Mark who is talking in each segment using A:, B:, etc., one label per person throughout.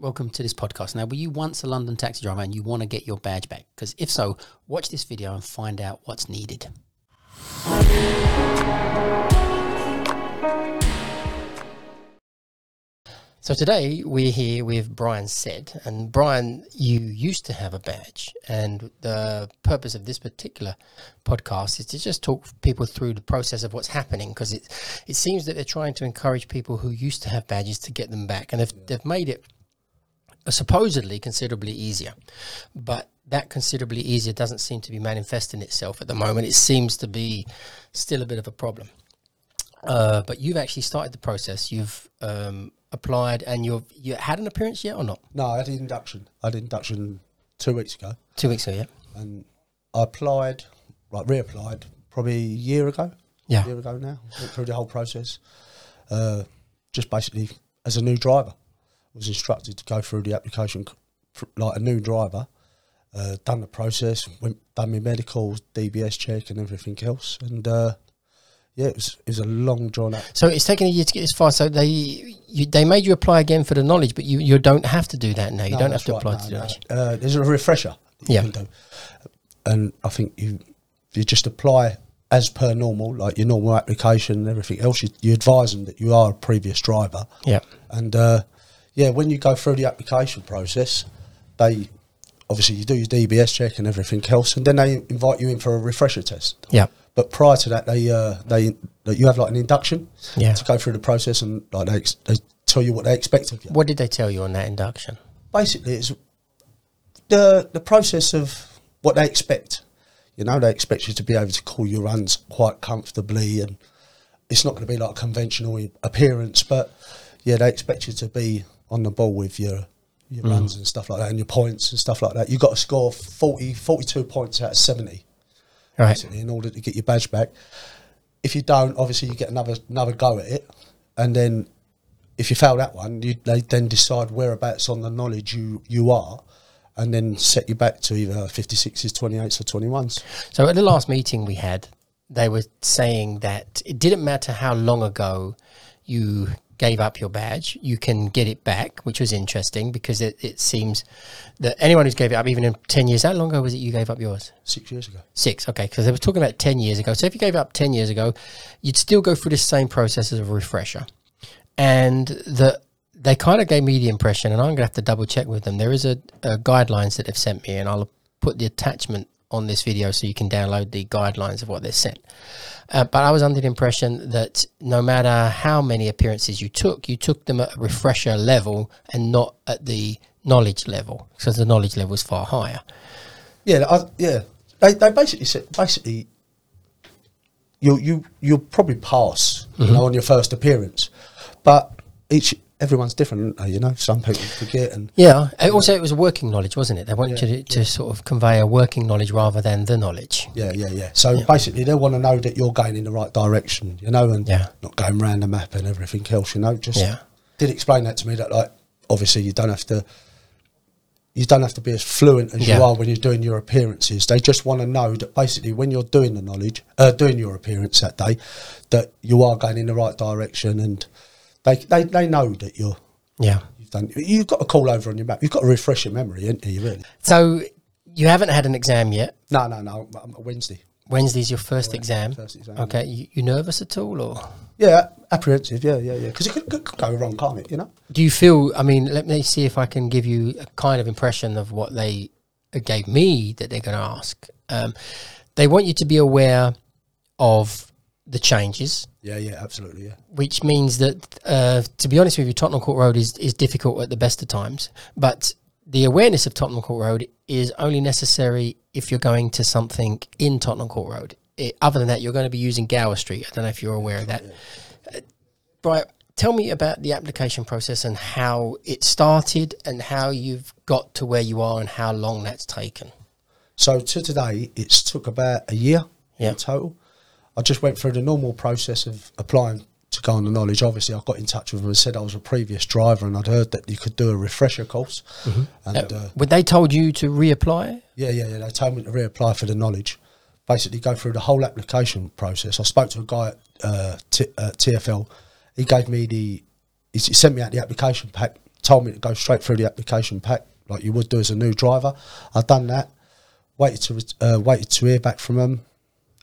A: welcome to this podcast. Now, were you once a London taxi driver and you want to get your badge back? Because if so, watch this video and find out what's needed. So today we're here with Brian Said, and Brian, you used to have a badge, and the purpose of this particular podcast is to just talk people through the process of what's happening, because it it seems that they're trying to encourage people who used to have badges to get them back, and they've they've made it supposedly considerably easier, but that considerably easier doesn't seem to be manifesting itself at the moment. It seems to be still a bit of a problem. Uh, but you've actually started the process. You've um, applied, and you've you had an appearance yet or not?
B: No, I had induction. I had induction two weeks ago,
A: Two weeks ago, yeah.
B: and I applied, like reapplied, probably a year ago.
A: Yeah.
B: a year ago now. Went through the whole process. Uh, just basically as a new driver, was instructed to go through the application like a new driver. Uh, done the process, went done my medicals, DBS check, and everything else, and uh, yeah, it was it was a long drawn out.
A: So it's taken a year to get this far. So they you, they made you apply again for the knowledge, but you, you don't have to do that now. You
B: No,
A: don't have to
B: right,
A: apply
B: no,
A: to
B: no.
A: knowledge.
B: Uh, there's a refresher. that you
A: Yeah.
B: can do. And I think you you just apply as per normal, like your normal application and everything else. You, you advise them that you are a previous driver.
A: Yeah.
B: And uh, yeah, when you go through the application process, they obviously you do your DBS check and everything else, and then they invite you in for a refresher test.
A: Yeah.
B: But prior to that, they uh, they you have like an induction
A: Yeah.
B: to go through the process, and like they, ex- they tell you what they expect of you
A: What did they tell you on that induction?
B: basically it's the the process of what they expect. You know, they expect you to be able to call your runs quite comfortably, and it's not going to be like a conventional appearance, but yeah, they expect you to be on the ball with your your mm. runs and stuff like that, and your points and stuff like that. You've got to score 40, 42 points out of seventy
A: Right.
B: basically in order to get your badge back. If you don't, obviously you get another another go at it, and then if you fail that one, you, they then decide whereabouts on the knowledge you you are, and then set you back to either 56s, 28s, or 21s.
A: So at the last meeting we had, they were saying that it didn't matter how long ago you gave up your badge, you can get it back, which was interesting because it, it seems that anyone who's gave it up, even in 10 years, how long ago was it you gave up yours?
B: Six years ago.
A: Six, okay, because they were talking about 10 years ago. So if you gave up 10 years ago, you'd still go through the same process as a refresher. And the they kind of gave me the impression, and I'm going to have to double check with them. There is a, a guidelines that they've sent me, and I'll put the attachment on this video so you can download the guidelines of what they're sent. Uh, but I was under the impression that no matter how many appearances you took, you took them at a refresher level and not at the knowledge level, because the knowledge level is far higher.
B: Yeah, I, yeah. They, they basically said basically you you you'll probably pass you know on your first appearance, but each everyone's different. aren't they, You know, some people forget and
A: Yeah. and Also, it was working knowledge, wasn't it? They wanted you to, to sort of convey a working knowledge rather than the knowledge.
B: Yeah, yeah, yeah. So basically, they want to know that you're going in the right direction, you know, and
A: Yeah.
B: not going round the map and everything else, you know. Just
A: Yeah.
B: did explain that to me that like obviously you don't have to you don't have to be as fluent as
A: Yeah.
B: you are when you're doing your appearances. They just want to know that basically when you're doing the knowledge, uh, doing your appearance that day, that you are going in the right direction, and they they, they know that you're
A: Yeah.
B: you've done. You've got to call over on your map. You've got to refresh your memory, haven't you? Really?
A: So you haven't had an exam yet.
B: No, no, no. um, Wednesday.
A: Wednesday's your first exam.
B: first exam,
A: Okay. You, you nervous at all, or
B: Yeah, apprehensive. Yeah, yeah, yeah. Because it could, could, could go wrong, can't it? You know.
A: do you feel? I mean, let me see if I can give you a kind of impression of what they gave me that they're going to ask. Um, they want you to be aware of the changes
B: Yeah, yeah, absolutely. Yeah.
A: which means that, uh, to be honest with you, Tottenham Court Road is, is difficult at the best of times. But the awareness of Tottenham Court Road is only necessary if you're going to something in Tottenham Court Road. It, other than that, you're going to be using Gower Street. I don't know if you're aware of that. Uh, Brian, tell me about the application process and how it started and how you've got to where you are and how long that's taken.
B: So to today, it's took about a year
A: Yeah.
B: in total. I just went through the normal process of applying to go on the knowledge. Obviously, I got in touch with them and said I was a previous driver, and I'd heard that you could do a refresher course. And uh,
A: When they told you to reapply,
B: yeah, yeah, yeah, they told me to reapply for the knowledge. Basically, go through the whole application process. I spoke to a guy at uh, T- uh, TFL. He gave me the, he sent me out the application pack told me to go straight through the application pack like you would do as a new driver. I'd done that. Waited to uh, waited to hear back from them.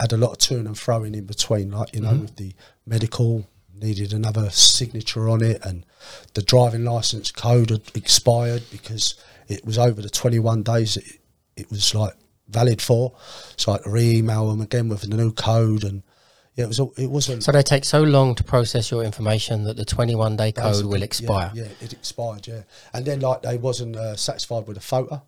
B: Had a lot of toing and throwing in between, like you know, with the medical needed another signature on it, and the driving license code had expired because it was over the twenty one days it, it was like valid for. So I had to re-email them again with the new code, and yeah, it was all, it wasn't.
C: So they take so long to process your information that the 21 day code will expire.
B: Yeah, it expired. Yeah, and then like they wasn't uh, satisfied with the photo.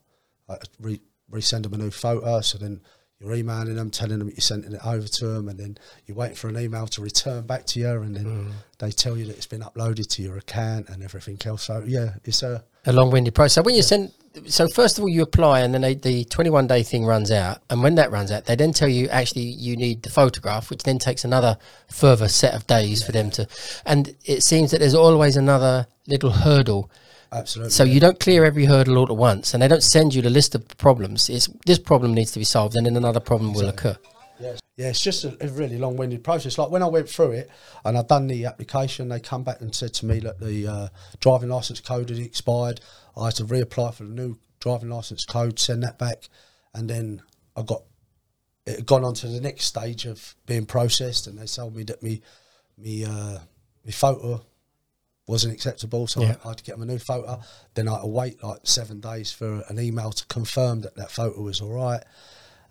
B: I re- resend them a new photo. So then you're emailing them, telling them you're sending it over to them, and then you're waiting for an email to return back to you, and then
C: Mm.
B: they tell you that it's been uploaded to your account and everything else. So yeah, it's a
C: A long winded process. So when you send, so first of all, you apply and then they, the 21 day thing runs out. And when that runs out, they then tell you actually you need the photograph, which then takes another further set of days for them to. And it seems that there's always another little hurdle.
B: Absolutely.
C: So you don't clear every hurdle all at once, and they don't send you the list of problems. It's this problem needs to be solved, and then another problem will occur.
B: Yeah, yeah, it's just a, a really long-winded process. Like when I went through it and I'd done the application, they come back and said to me that the uh, driving license code had expired. I had to reapply for the new driving license code, send that back, and then I got it had gone on to the next stage of being processed, and they told me that me me uh, me photo wasn't acceptable, so
C: Yeah.
B: I had to get them a new photo. Then I had to wait like seven days for an email to confirm that that photo was all right,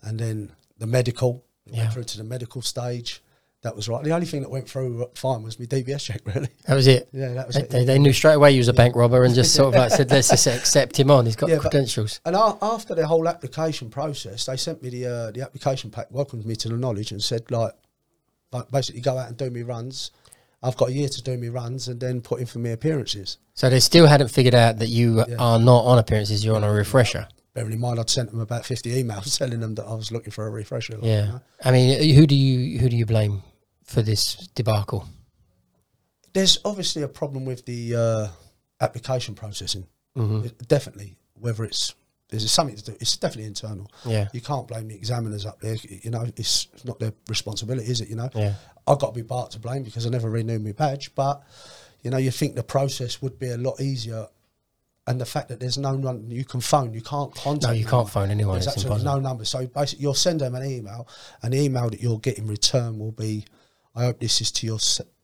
B: and then the medical
C: Yeah.
B: went through to the medical stage. That was right. The only thing that went through fine was my DBS check, really.
C: That was it.
B: Yeah, that was
C: They,
B: it.
C: they, they knew straight away he was a bank robber and just sort of like said, let's just accept him on. He's got
B: Yeah, but-
C: credentials.
B: And after the whole application process, they sent me the uh, the application pack, welcomed me to the knowledge, and said like, like basically go out and do me runs. I've got a year to do me runs, and then put in for me appearances.
C: So they still hadn't figured out that you
B: Yeah.
C: are not on appearances, you're on a refresher.
B: Bearing in mind, I'd sent them about fifty emails telling them that I was looking for a refresher. like,
C: Yeah.
B: you know.
C: I mean, who do you who do you blame for this debacle?
B: There's obviously a problem with the uh, application processing.
C: hmm
B: It- definitely, whether it's there's something to do. It's definitely internal.
C: Yeah.
B: You can't blame the examiners up there. You know, it's not their responsibility, is it? You know.
C: Yeah.
B: I've got to be part to blame because I never renewed my badge. But you know, you think the process would be a lot easier, and the fact that there's no one you can phone, you can't contact.
C: No, you can't phone anyone.
B: There's
C: It's
B: absolutely
C: impossible.
B: no number. So basically, you'll send them an email, and the email that you'll get in return will be, "I hope this is to your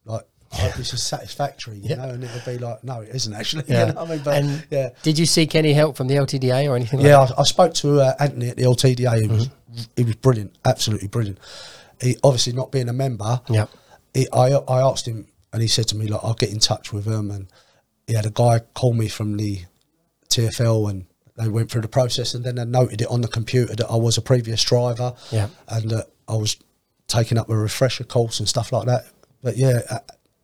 B: like." Hope this is satisfactory, you
C: Yeah.
B: know, and it'll be like, no, it isn't actually.
C: Yeah.
B: You know I mean? But
C: And
B: yeah,
C: Did you seek any help from the LTDA or anything?
B: yeah,
C: Like
B: I, I spoke to uh, Anthony at the LTDA. He was
C: Mm-hmm.
B: he was brilliant, absolutely brilliant. He obviously not being a member.
C: Yeah.
B: He, I I asked him, and he said to me like, "I'll get in touch with him." And he had a guy call me from the TFL, and they went through the process, and then they noted it on the computer that I was a previous driver,
C: Yeah.
B: and that I was taking up a refresher course and stuff like that. But yeah, uh,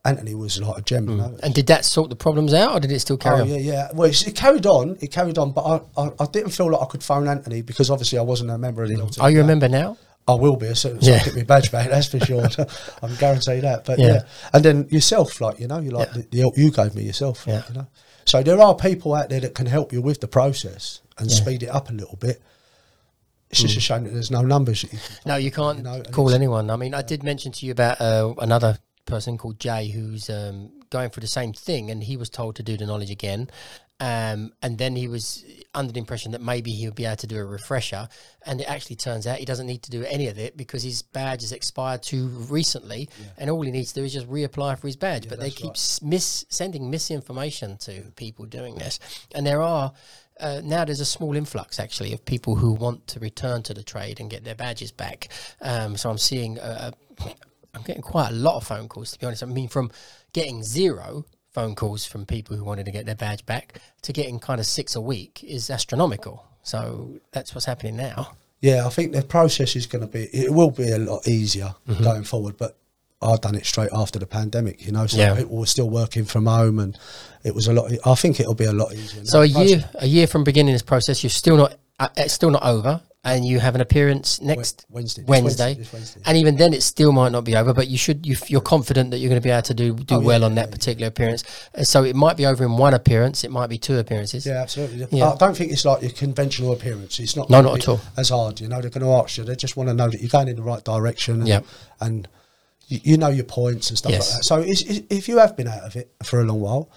B: Anthony was like a gem. You know?
C: And did that sort the problems out, or did it still carry
B: Oh
C: on?
B: yeah, yeah. Well, it carried on. It carried on, but I, I, I didn't feel like I could phone Anthony because obviously I wasn't a member of the LTD.
C: Are you a member now?
B: I will be as soon as
C: Yeah.
B: I get my badge back. That's for sure. I can guarantee that. But
C: Yeah.
B: yeah. and then yourself, like you know, you like
C: Yeah.
B: the, the help you gave me yourself. like,
C: Yeah.
B: you know. So there are people out there that can help you with the process and
C: Yeah.
B: speed it up a little bit. It's just a shame that there's no numbers. That you can,
C: No, you can't
B: You know,
C: call anyone. I mean, I did mention to you about uh, another person called Jay who's um, going for the same thing, and he was told to do the knowledge again. Um, and then he was under the impression that maybe he would be able to do a refresher, and it actually turns out he doesn't need to do any of it because his badge has expired too recently, and all he needs to do is just reapply for his badge. but they keep
B: right.
C: mis sending misinformation to people doing this, and there are. Uh, now there's a small influx actually of people who want to return to the trade and get their badges back. Um, so I'm seeing, uh, I'm getting quite a lot of phone calls to be honest. I mean, from getting zero phone calls from people who wanted to get their badge back to getting kind of six a week is astronomical. So that's what's happening now.
B: yeah, I think the process is going to be. It will be a lot easier
C: Mm-hmm.
B: going forward, but. I'd done it straight after the pandemic, you know, so
C: Yeah.
B: people were still working from home, and it was a lot. I think it'll be a lot easier.
C: So a
B: Process-
C: year, a year from beginning this process, you're still not, uh, it's still not over, and you have an appearance next
B: Wednesday,
C: Wednesday,
B: Wednesday.
C: and even then, it still might not be over. But you should, you, you're confident that you're going to be able to do do
B: Oh, yeah,
C: well on that
B: yeah.
C: particular appearance. Uh, So it might be over in one appearance, it might be two appearances.
B: Yeah, absolutely.
C: Yeah.
B: I don't think it's like your conventional appearance. It's not.
C: No, not at all.
B: As hard, you know. They're going to ask you. They just want to know that you're going in the right direction. And,
C: Yeah.
B: And you, you know your points and stuff
C: Yes.
B: like that. So it's, it's, if you have been out of it for a long while,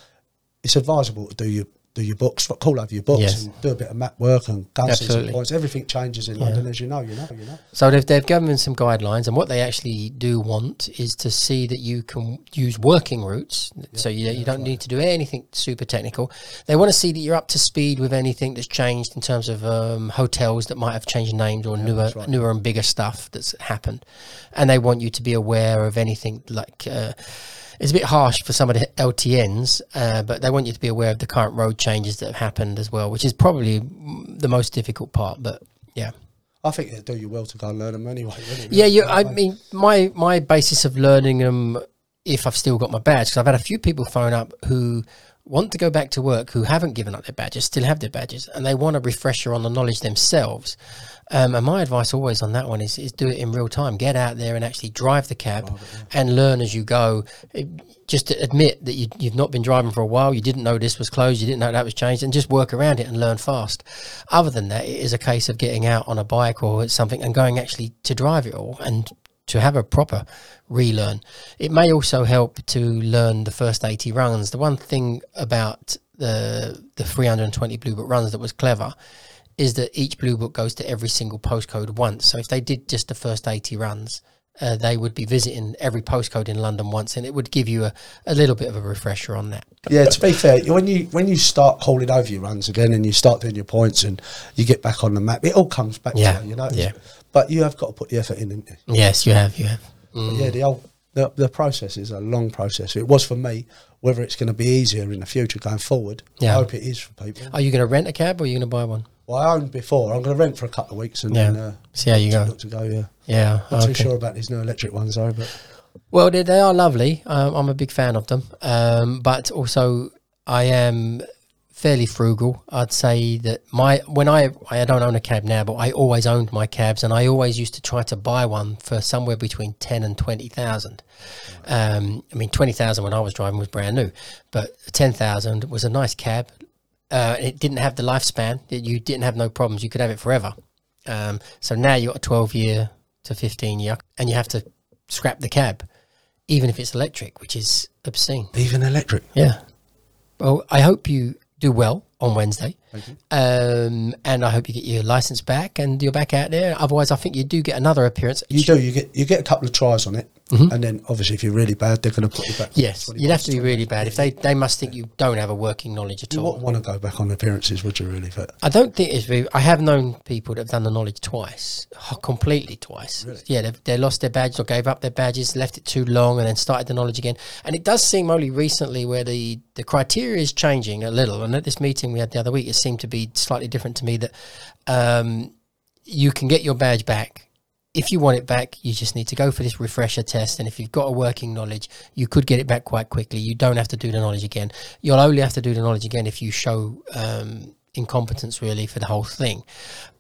B: it's advisable to do your do your books, call over your books,
A: Yes.
B: and do a bit of map work and go and
A: Absolutely.
B: points. Everything changes in London, as you know. You know. You know.
A: So they've, they've given some guidelines, and what they actually do want is to see that you can use working routes. so you, you don't need to do anything super technical. They want to see that you're up to speed with anything that's changed in terms of um, hotels that might have changed names or newer,
B: right.
A: newer and bigger stuff that's happened. And they want you to be aware of anything like. Uh, it's a bit harsh for some of the LTNs, uh, but they want you to be aware of the current road changes that have happened as well, which is probably the most difficult part. But yeah.
B: I think it'd do you well to go and learn them anyway. wouldn't?
A: Yeah, you, I mean, my my basis of learning them, if I've still got my badge, because I've had a few people phone up who want to go back to work who haven't given up their badges, still have their badges, and they want a refresher on the knowledge themselves. Um, and my advice always on that one is, is do it in real time. Get out there and actually drive the cab and learn as you go. It- just admit that you, you've not been driving for a while, you didn't know this was closed, you didn't know that was changed, and just work around it and learn fast. Other than that, it is a case of getting out on a bike or something and going actually to drive it all and to have a proper relearn. It may also help to learn the first 80 runs. The one thing about the the 320 Blue Book runs that was clever is that each Blue Book goes to every single postcode once. So if they did just the first 80 runs, uh, they would be visiting every postcode in London once, and it would give you a, a little bit of a refresher on that.
B: Yeah, to be fair, when you when you start calling over your runs again and you start doing your points and you get back on the map, it all comes back
A: Yeah,
B: to you, you know.
A: yeah.
B: But you have got to put the effort in, haven't you?
A: Yes, you have, you have.
B: But yeah, the old the, the process is a long process. It was for me. Whether it's going to be easier in the future going forward,
A: Yeah.
B: I hope it is for people.
A: Are you going to rent a cab or are you going to buy one?
B: Well, I owned before. I'm going to rent for a couple of weeks and
A: Yeah.
B: then uh,
A: See how you go.
B: look to go. Yeah,
A: Yeah,
B: not too sure about these new electric ones though. But
A: Well, they, they are lovely. Um, I'm a big fan of them. Um, but also, I am fairly frugal. I'd say that my when I I don't own a cab now, but I always owned my cabs, and I always used to try to buy one for somewhere between ten and twenty thousand. Um, I mean, twenty thousand when I was driving was brand new, but ten thousand was a nice cab. Uh, it didn't have the lifespan. It- You didn't have no problems. You could have it forever. Um, so now you've got a twelve year to fifteen year, and you have to scrap the cab, even if it's electric, which is obscene.
B: even electric.
A: Yeah. Well, I hope you do well on Wednesday. Um, and I hope you get your license back and you're back out there. Otherwise, I think you do get another appearance.
B: You do. You get you get a couple of tries on it, and then obviously if you're really bad, they're going to put you back.
A: Mm-hmm. Yes, you'd have to be really bad. If they, they must think you don't have a working knowledge at
B: You
A: all.
B: wouldn't want to go back on appearances, would you? Really? But
A: I don't think it's very. I have known people that have done the knowledge twice, completely twice. Yeah, they've they lost their badges or gave up their badges, left it too long, and then started the knowledge again. And it does seem only recently where the the criteria is changing a little. And at this meeting we had the other week, it seemed to be slightly different to me that um, you can get your badge back. If you want it back, you just need to go for this refresher test. And if you've got a working knowledge, you could get it back quite quickly. You don't have to do the knowledge again. You'll only have to do the knowledge again if you show um, incompetence, really, for the whole thing.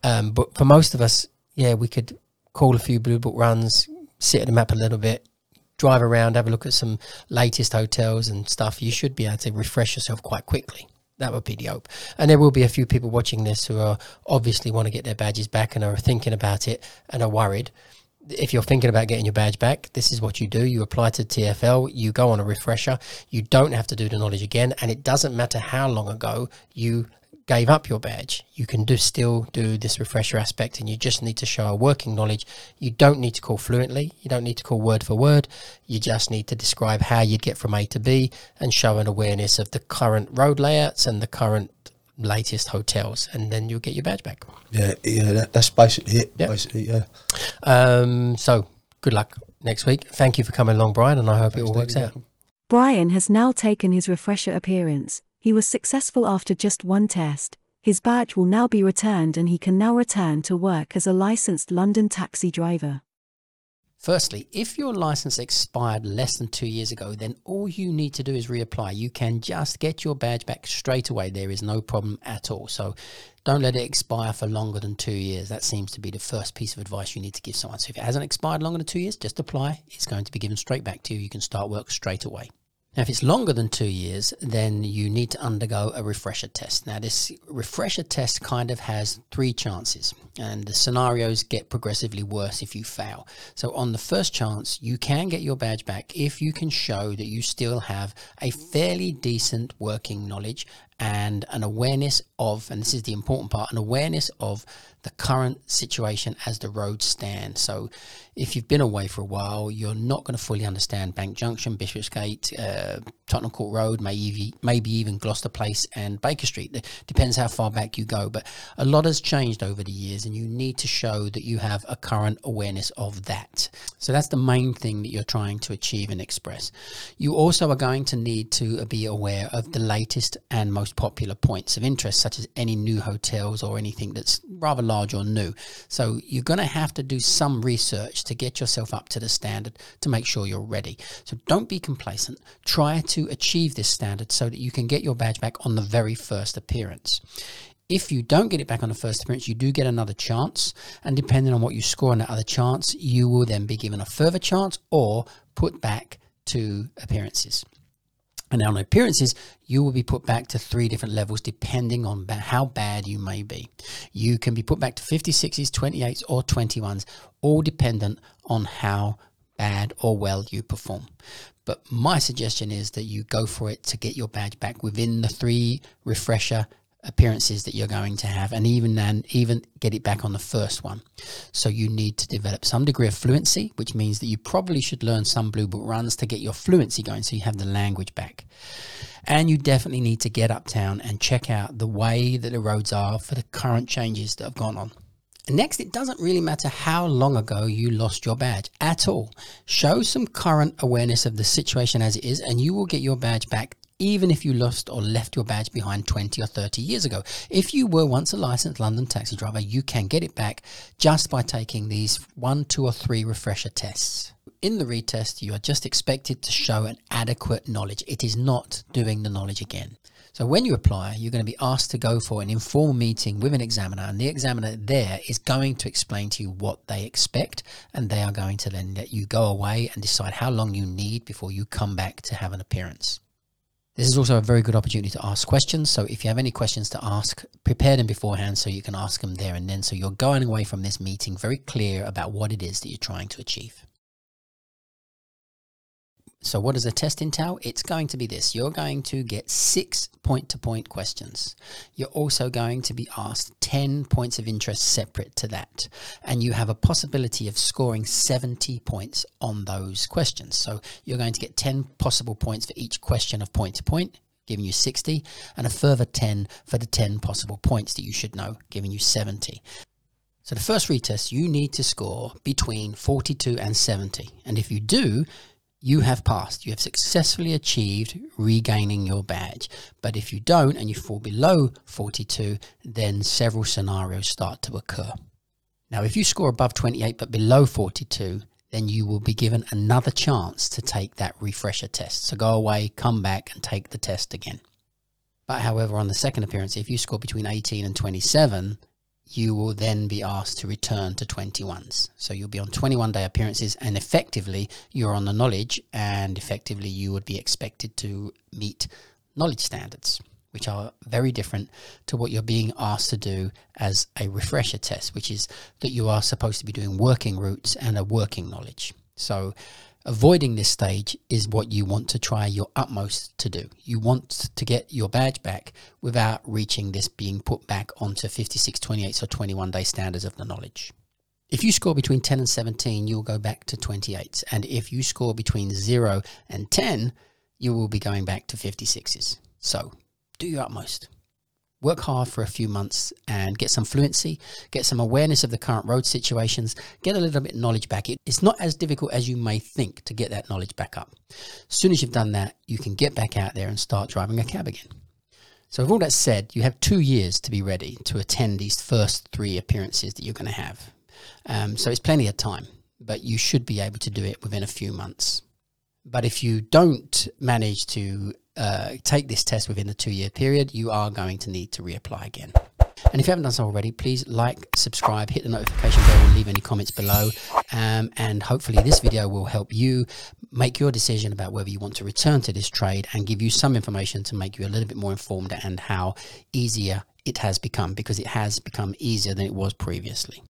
A: Um, but for most of us, yeah, we could call a few blue book runs, sit at the map a little bit, drive around, have a look at some latest hotels and stuff. You should be able to refresh yourself quite quickly. That would be the hope. And there will be a few people watching this who are obviously want to get their badges back and are thinking about it and are worried. If you're thinking about getting your badge back, this is what you do. You apply to TFL, you go on a refresher. You don't have to do the knowledge again. And it doesn't matter how long ago you gave up your badge. You can do still do this refresher aspect and you just need to show a working knowledge. You don't need to call fluently. You don't need to call word for word. You just need to describe how you'd get from A to B and show an awareness of the current road layouts and the current latest hotels and then you'll get your badge back.
B: yeah, yeah, that, that's basically it.
A: Yeah.
B: Basically, yeah.
A: Um, so good luck next week. Thank you for coming along, Brian, and I hope it all works out.
D: Brian has now taken his refresher appearance. He was successful after just one test. His badge will now be returned and he can now return to work as a licensed London taxi driver.
A: Firstly, if your license expired less than two years ago, then all you need to do is reapply. You can just get your badge back straight away. There is no problem at all. So don't let it expire for longer than two years. That seems to be the first piece of advice you need to give someone. So if it hasn't expired longer than two years, just apply. It's going to be given straight back to you. You can start work straight away.
C: Now, if it's longer than two years, then you need to undergo a refresher test. Now, this refresher test kind of has three chances, and the scenarios get progressively worse if you fail. So, on the first chance, you can get your badge back if you can show that you still have a fairly decent working knowledge and an awareness of, and this is the important part, an awareness of the current situation as the roads stand. So, if you've been away for a while, you're not going to fully understand Bank Junction, Bishopsgate, uh, Tottenham Court Road, maybe maybe even Gloucester Place and Baker Street. It depends how far back you go, but a lot has changed over the years, and you need to show that you have a current awareness of that. So that's the main thing that you're trying to achieve and express. You also are going to need to be aware of the latest and most popular points of interest, such as any new hotels or anything that's rather large or new. So you're going to have to do some research to get yourself up to the standard to make sure you're ready. So don't be complacent. Try to achieve this standard so that you can get your badge back on the very first appearance. If you don't get it back on the first appearance, you do get another chance. And depending on what you score on that other chance, you will then be given a further chance or put back to appearances. And now, on appearances, you will be put back to three different levels depending on ba- how bad you may be. You can be put back to 56s, 28s, or 21s, all dependent on how bad or well you perform. But my suggestion is that you go for it to get your badge back within the three refresher appearances that you're going to have and even then even get it back on the first one. So you need to develop some degree of fluency which means that you probably should learn some blue book runs to get your fluency going so you have the language back. And you definitely need to get uptown and check out the way that the roads are for the current changes that have gone on Next, it doesn't really matter how long ago you lost your badge at all. Show some current awareness of the situation as it is, and you will get your badge back even if you lost or left your badge behind 20 or 30 years ago. If you were once a licensed London taxi driver, you can get it back just by taking these one, two, or three refresher tests. In the retest, you are just expected to show an adequate knowledge. It is not doing the knowledge again. So when you apply, you're going to be asked to go for an informal meeting with an examiner, and the examiner there is going to explain to you what they expect, and they are going to then let you go away and decide how long you need before you come back to have an appearance. This is also a very good opportunity to ask questions. So if you have any questions to ask, prepare them beforehand so you can ask them there and then. So you're going away from this meeting very clear about what it is that you're trying to achieve. So, what is a test entail? It's going to be this you're going to get six point to point questions. You're also going to be asked 10 points of interest separate to that. And you have a possibility of scoring 70 points on those questions. So, you're going to get 10 possible points for each question of point to point, giving you 60, and a further 10 for the 10 possible points that you should know, giving you 70. So the first retest, you need to score between 42 and 70. And if you do, you have passed. You have successfully achieved regaining your badge. But if you don't and you fall below 42, then several scenarios start to occur. Now, if you score above 28 but below 42, then you will be given another chance to take that refresher test. So go away, come back, and take the test again. But however, on the second appearance, if you score between 18 and 27, you will then be asked to return to 21s. So you'll be on 21 day appearances, and effectively, you're on the knowledge, and effectively, you would be expected to meet knowledge standards, which are very different to what you're being asked to do as a refresher test, which is that you are supposed to be doing working routes and a working knowledge. So Avoiding this stage is what you want to try your utmost to do. You want to get your badge back without reaching this being put back onto 56, 28, or 21 day standards of the knowledge. If you score between 10 and 17, you'll go back to 28. And if you score between 0 and 10, you will be going back to 56s. So do your utmost work hard for a few months and get some fluency, get some awareness of the current road situations, get a little bit of knowledge back. It's not as difficult as you may think to get that knowledge back up. As soon as you've done that, you can get back out there and start driving a cab again. So, with all that said, you have two years to be ready to attend these first three appearances that you're going to have. Um, so, it's plenty of time, but you should be able to do it within a few months. But if you don't manage to uh, take this test within the two year period, you are going to need to reapply again. And if you haven't done so already, please like, subscribe, hit the notification bell, and leave any comments below. Um, and hopefully, this video will help you make your decision about whether you want to return to this trade and give you some information to make you a little bit more informed and how easier it has become because it has become easier than it was previously.